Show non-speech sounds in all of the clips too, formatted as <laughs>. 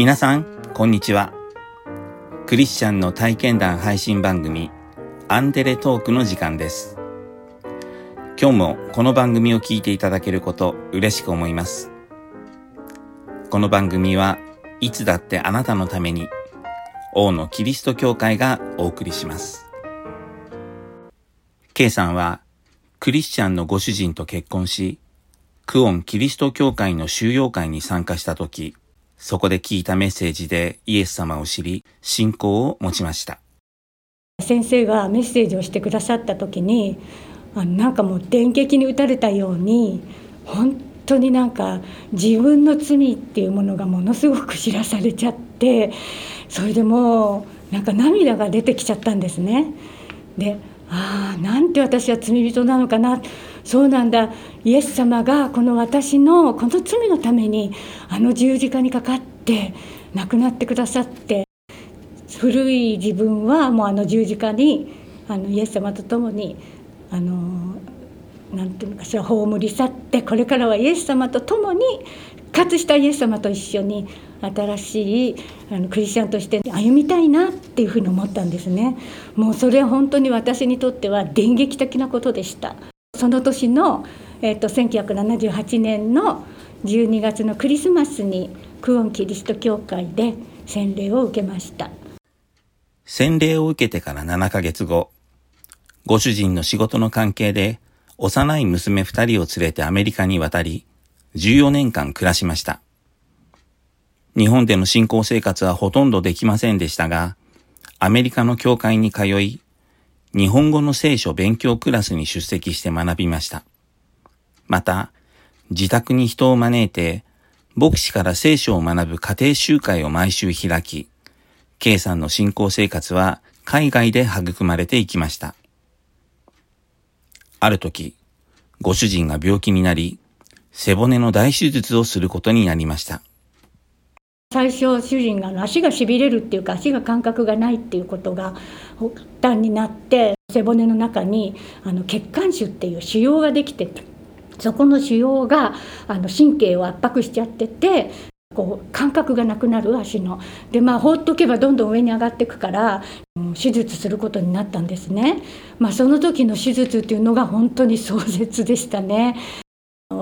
皆さん、こんにちは。クリスチャンの体験談配信番組、アンデレトークの時間です。今日もこの番組を聞いていただけること嬉しく思います。この番組はいつだってあなたのために、王のキリスト教会がお送りします。K さんはクリスチャンのご主人と結婚し、クオンキリスト教会の収容会に参加したとき、そこで聞いたメッセージでイエス様を知り、信仰を持ちました。先生がメッセージをしてくださった時に、あなんかもう電撃に打たれたように、本当になんか自分の罪っていうものがものすごく知らされちゃって、それでもうなんか涙が出てきちゃったんですね。でああなんて私は罪人なのかなそうなんだ。イエス様がこの私のこの罪のためにあの十字架にかかって亡くなってくださって古い自分はもうあの十字架にあのイエス様と共にあのなんていうのかしら葬り去ってこれからはイエス様と共に活したイエス様と一緒に新しいあのクリスチャンとして歩みたいなっていうふうに思ったんですね。もうそれは本当に私にとっては電撃的なことでした。その年の、えーと、1978年の12月のクリスマスにクオンキリスト教会で洗礼を受けました洗礼を受けてから7ヶ月後ご主人の仕事の関係で幼い娘2人を連れてアメリカに渡り14年間暮らしました。日本での信仰生活はほとんどできませんでしたが、アメリカの教会に通い、日本語の聖書勉強クラスに出席して学びました。また、自宅に人を招いて、牧師から聖書を学ぶ家庭集会を毎週開き、K さんの信仰生活は海外で育まれていきました。ある時、ご主人が病気になり、背骨の大手術をすることになりました。最初主人が足がしびれるっていうか足が感覚がないっていうことが発端になって背骨の中にあの血管腫っていう腫瘍ができてそこの腫瘍があの神経を圧迫しちゃっててこう感覚がなくなる足の。でまあ放っとけばどんどん上に上がっていくから手術することになったんですね、まあ、その時の手術っていうのが本当に壮絶でしたね。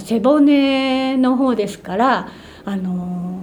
背骨の方ですからあの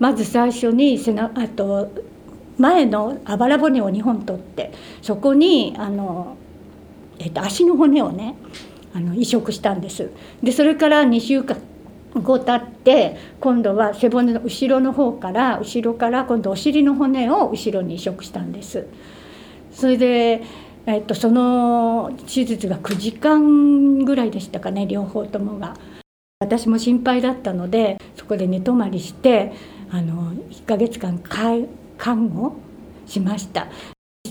まず最初に背あと前のあばら骨を2本取ってそこにあの、えっと、足の骨をねあの移植したんです。でそれから2週間後経って今度は背骨の後ろの方から後ろから今度お尻の骨を後ろに移植したんです。それで、えっと、その手術が9時間ぐらいでしたかね両方ともが。私も心配だったのでそこで寝泊まりしてあの1ヶ月間看護しました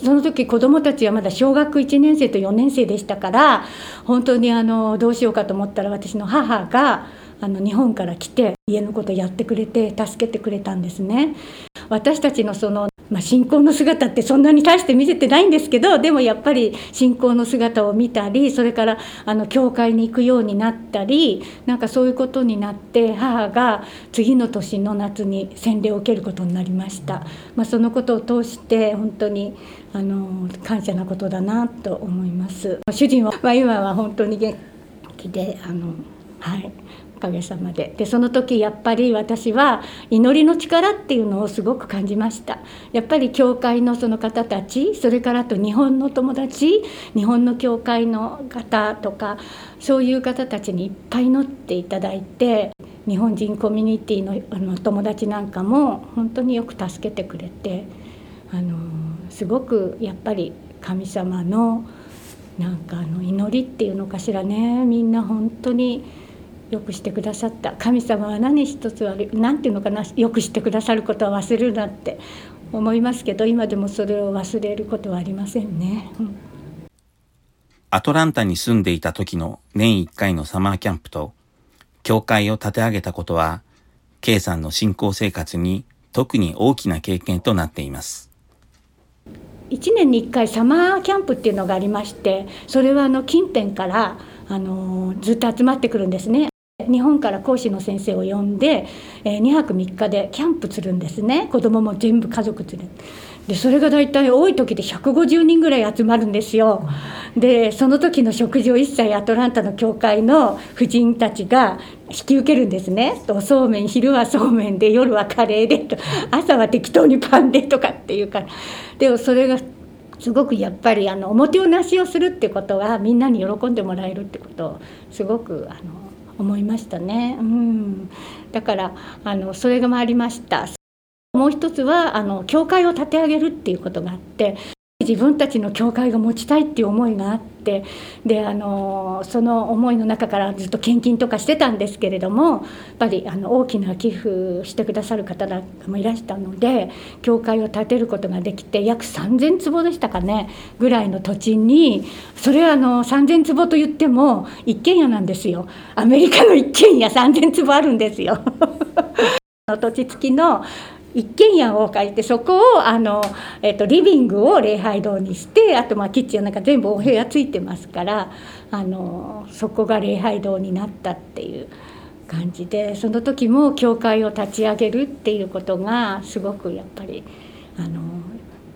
その時子どもたちはまだ小学1年生と4年生でしたから本当にあのどうしようかと思ったら私の母があの日本から来て家のことやってくれて助けてくれたんですね。私たちのそのまあ、信仰の姿ってそんなに大して見せてないんですけどでもやっぱり信仰の姿を見たりそれからあの教会に行くようになったりなんかそういうことになって母が次の年の夏に洗礼を受けることになりました、まあ、そのことを通して本当にあの感謝なことだなと思います。主人は、ま、今は本当に元気であのはい。おかげさまで。でその時やっぱり私は祈りの力っていうのをすごく感じました。やっぱり教会のその方たちそれからと日本の友達日本の教会の方とかそういう方たちにいっぱい祈っていただいて日本人コミュニティのあの友達なんかも本当によく助けてくれてあのすごくやっぱり神様のなんかあの祈りっていうのかしらね。みんな本当によくしてくださった神様は何一つ悪い何ていうのかなよくしてくださることは忘れるなって思いますけど今でもそれを忘れることはありませんね。うん、アトランタに住んでいた時の年1回のサマーキャンプと教会を立て上げたことは K さんの信仰生活に特に大きな経験となっています。1年に1回サマーキャンプっていうのがありましてそれはあの近辺からあのずっと集まってくるんですね日本から講師の先生を呼んで、え2泊3日でキャンプするんですね。子供も全部家族連れ。でそれが大体多い時で150人ぐらい集まるんですよ。でその時の食事を一切アトランタの教会の婦人たちが引き受けるんですね。おそうめん昼はそうめんで夜はカレーでと朝は適当にパンでとかっていうから。でもそれがすごくやっぱりあのおもてなしをするってことはみんなに喜んでもらえるってことをすごくあの思いましたね。うん、だからあのそれがありました。もう一つはあの教会を立て上げるっていうことがあって自分たちの教会が持ちたいっていう思いがあってであのその思いの中からずっと献金とかしてたんですけれどもやっぱりあの大きな寄付してくださる方もいらしたので教会を建てることができて約3,000坪でしたかねぐらいの土地にそれはあの3,000坪と言っても一軒家なんですよアメリカの一軒家3,000坪あるんですよ。<laughs> 土地付きの一軒家を借りてそこをあの、えーと、リビングを礼拝堂にしてあとまあキッチンなんか全部お部屋ついてますからあのそこが礼拝堂になったっていう感じでその時も教会を立ち上げるっていうことがすごくやっぱりあの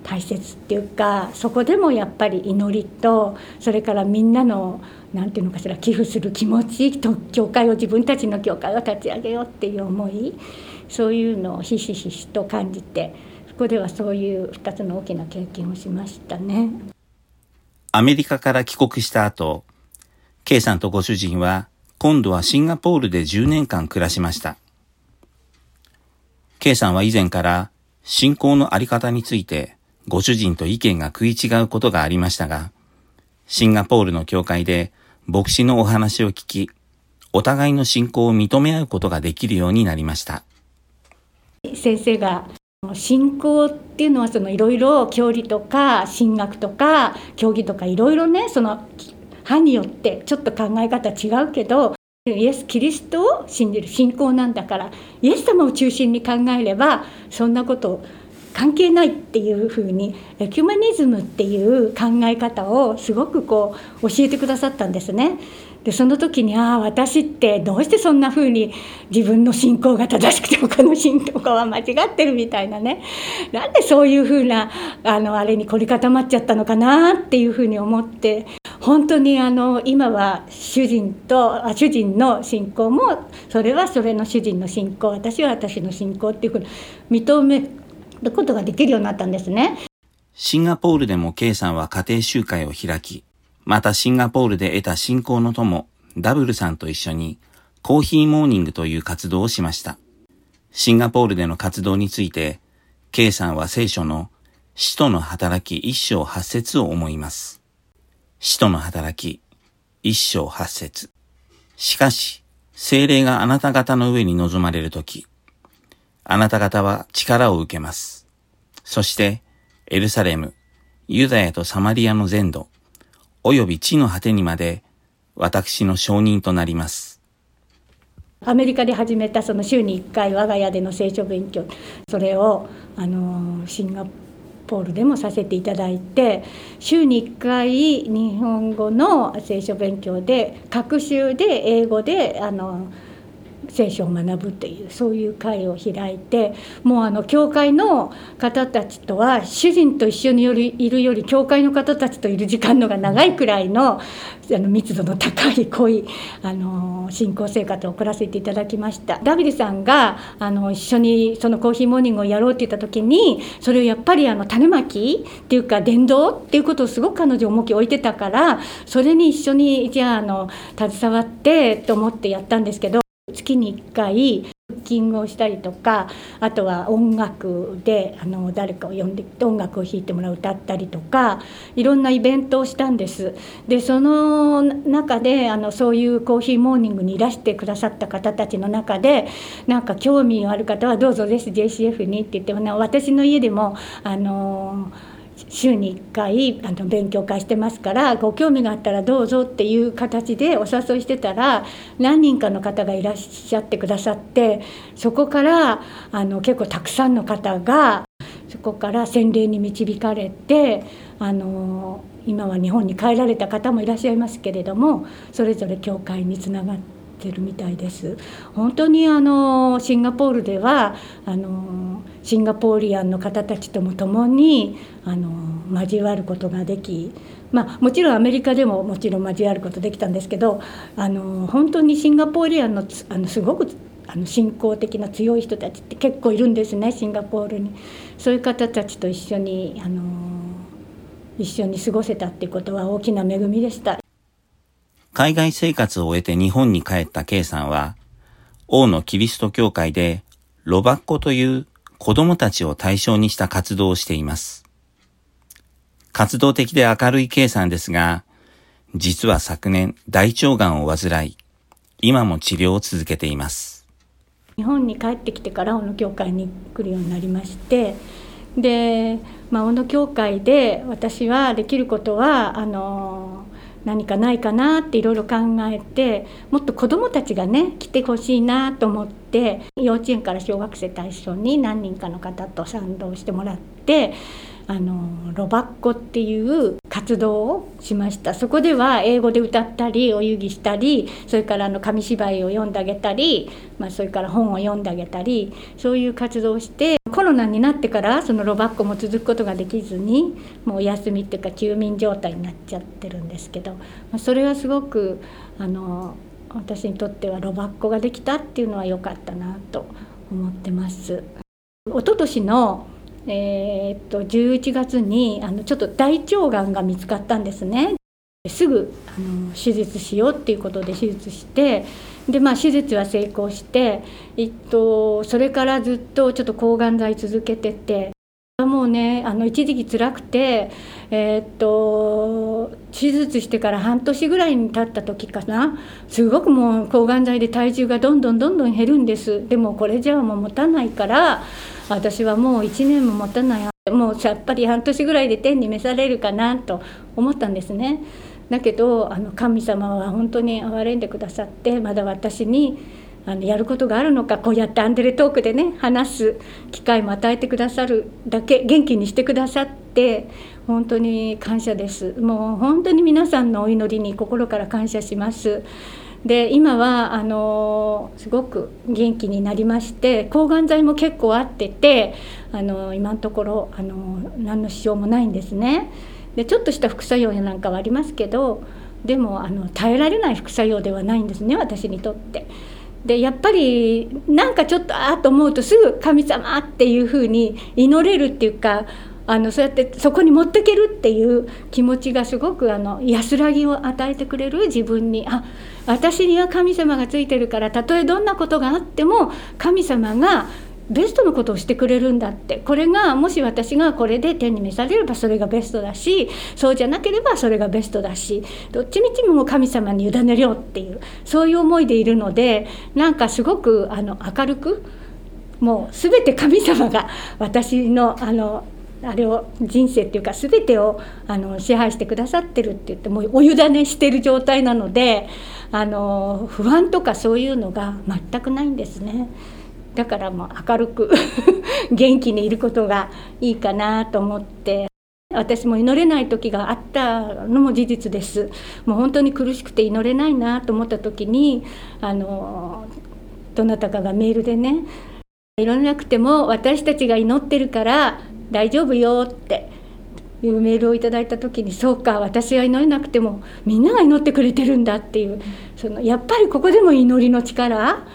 大切っていうかそこでもやっぱり祈りとそれからみんなの何て言うのかしら寄付する気持ちと教会を自分たちの教会を立ち上げようっていう思いそういうのをひしひしと感じてそこではそういう2つの大きな経験をしましたね。アメリカから帰国した後、K さんとご主人は今度はシンガポールで10年間暮らしました。K さんは以前から信仰のあり方についてご主人と意見が食い違うことがありましたが、シンガポールの教会で牧師のお話を聞き、お互いの信仰を認め合うことができるようになりました。先生が信仰っていうのはそのいろいろ教理とか神学とか教義とかいろいろねその派によってちょっと考え方違うけどイエス・キリストを信じる信仰なんだからイエス様を中心に考えればそんなこと関係ないっていうふうにエキュメニズムっていう考え方をすごくこう教えてくださったんですね。でその時にああ私ってどうしてそんな風に自分の信仰が正しくて他の信仰は間違ってるみたいなねなんでそういう風なあのあれに凝り固まっちゃったのかなっていう風に思って本当にあの今は主人とあ主人の信仰もそれはそれの主人の信仰私は私の信仰っていうふうに認めることができるようになったんですね。シンガポールでも K さんは家庭集会を開きまたシンガポールで得た信仰の友、ダブルさんと一緒にコーヒーモーニングという活動をしました。シンガポールでの活動について、K さんは聖書の使徒の働き一章八節を思います。使徒の働き一章八節。しかし、精霊があなた方の上に臨まれるとき、あなた方は力を受けます。そして、エルサレム、ユダヤとサマリアの全土、及び地の果てにまで私の承認となります。アメリカで始めたその週に1回我が家での聖書勉強それをあのシンガポールでもさせていただいて週に1回日本語の聖書勉強で各週で英語であの聖書を学ぶっていうそういう会を開いてもうあの教会の方たちとは主人と一緒によりいるより教会の方たちといる時間のが長いくらいのあの密度の高い濃いあの信仰生活を送らせていただきました。ダビデさんがあの一緒にそのコーヒーモーニングをやろうって言った時にそれをやっぱりあの種まきっていうか伝道っていうことをすごく彼女重きを置いてたからそれに一緒にじゃああの携わってと思ってやったんですけど月に1回クッキングをしたりとかあとは音楽であの誰かを呼んで音楽を弾いてもらう歌ったりとかいろんなイベントをしたんです。でその中であのそういうコーヒーモーニングにいらしてくださった方たちの中でなんか興味のある方はどうぞです JCF にって言っても、ね、私の家でもあの週に1回あの勉強会してますからご興味があったらどうぞっていう形でお誘いしてたら何人かの方がいらっしゃってくださってそこからあの結構たくさんの方がそこから洗礼に導かれてあの今は日本に帰られた方もいらっしゃいますけれどもそれぞれ教会につながって。てるみたいです本当にあのシンガポールではあのシンガポーリアンの方たちとも共にあの交わることができまあ、もちろんアメリカでももちろん交わることできたんですけどあの本当にシンガポーリアンのあのすごくあの信仰的な強い人たちって結構いるんですねシンガポールに。そういう方たちと一緒にあの一緒に過ごせたっていうことは大きな恵みでした。海外生活を終えて日本に帰った K さんは、王のキリスト教会でロバッコという子供たちを対象にした活動をしています。活動的で明るい K さんですが、実は昨年大腸がんを患い、今も治療を続けています。日本に帰ってきてから小野教会に来るようになりまして、で、まあ、小野教会で私はできることはあの何かないかなっていろいろ考えてもっと子どもたちがね来てほしいなと思って幼稚園から小学生対象に何人かの方と賛同してもらってあのロバッコっていう活動をしました。そこでは英語で歌ったりお遊戯したりそれからあの紙芝居を読んであげたり、まあ、それから本を読んであげたりそういう活動をしてコロナになってからそのロバッコも続くことができずにもうお休みっていうか休眠状態になっちゃってるんですけど、それはすごくあの私にとってはロバッコができたっていうのは良かったなと思ってます。一昨年のえー、っと11月にあのちょっと大腸がんが見つかったんですね。すぐあの手術しようっていうことで手術してで、まあ、手術は成功して、えっと、それからずっとちょっと抗がん剤続けててもうねあの一時期辛くて、え、っと手術してから半年ぐらいに経った時かな。すごくもう抗がん剤で体重がどんどんどんどん減るんです。でもこれじゃあもう持たないから私はもう1年も持たない。もうやっぱり半年ぐらいで天に召されるかなと思ったんですね。だけどあの神様は本当に憐れんでくださってまだ私にあのやることがあるのかこうやってアンデレトークでね話す機会も与えてくださるだけ元気にしてくださって本当に感謝です。もう本当に皆さんのお祈りに心から感謝します。で今はあのすごく元気になりまして抗がん剤も結構合っててあの今のところあの何の支障もないんですね。でちょっとした副作用なんかはありますけどでもあの耐えられない副作用ではないんですね私にとって。でやっぱりなんかちょっとああと思うとすぐ神様っていうふうに祈れるっていうかあのそうやってそこに持っていけるっていう気持ちがすごくあの安らぎを与えてくれる自分にあ私には神様がついてるからたとえどんなことがあっても神様がベストのことをしてくれるんだってこれがもし私がこれで天に召されればそれがベストだしそうじゃなければそれがベストだしどっちみちも神様に委ねようっていうそういう思いでいるのでなんかすごくあの明るくもう全て神様が私のあのあれを人生っていうか全てをあの支配してくださってるって言ってもうお委ねしてる状態なのであの不安とかそういうのが全くないんですね。だからもう明るく <laughs> 元気にいることがいいかなと思って。私も祈れない時があったのも事実です。もう本当に苦しくて祈れないなと思った時にあのどなたかがメールでね祈れなくても私たちが祈ってるから大丈夫よっていうメールをいただいた時にそうか私が祈れなくてもみんなが祈ってくれてるんだっていうそのやっぱりここでも祈りの力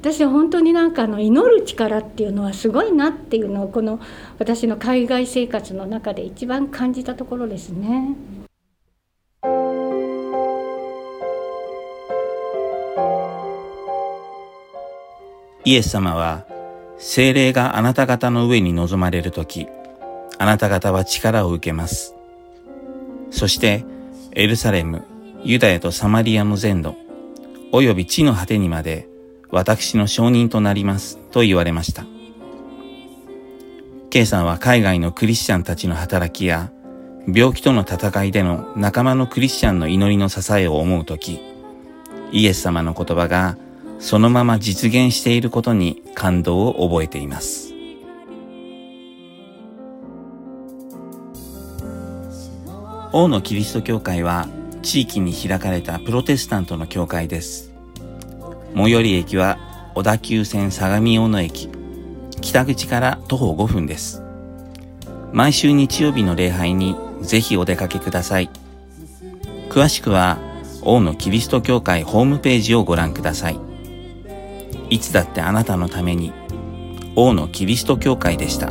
私は本当になんかあの祈る力っていうのはすごいなっていうのをこの私の海外生活の中で一番感じたところですね。イエス様は精霊があなた方の上に臨まれるとき、あなた方は力を受けます。そしてエルサレム、ユダヤとサマリアの全土、および地の果てにまで私の証人となりますと言われました。K さんは海外のクリスチャンたちの働きや病気との戦いでの仲間のクリスチャンの祈りの支えを思うとき、イエス様の言葉がそのまま実現していることに感動を覚えています。王のキリスト教会は地域に開かれたプロテスタントの教会です。最寄り駅は小田急線相模大野駅。北口から徒歩5分です。毎週日曜日の礼拝にぜひお出かけください。詳しくは、王のキリスト教会ホームページをご覧ください。いつだってあなたのために、王のキリスト教会でした。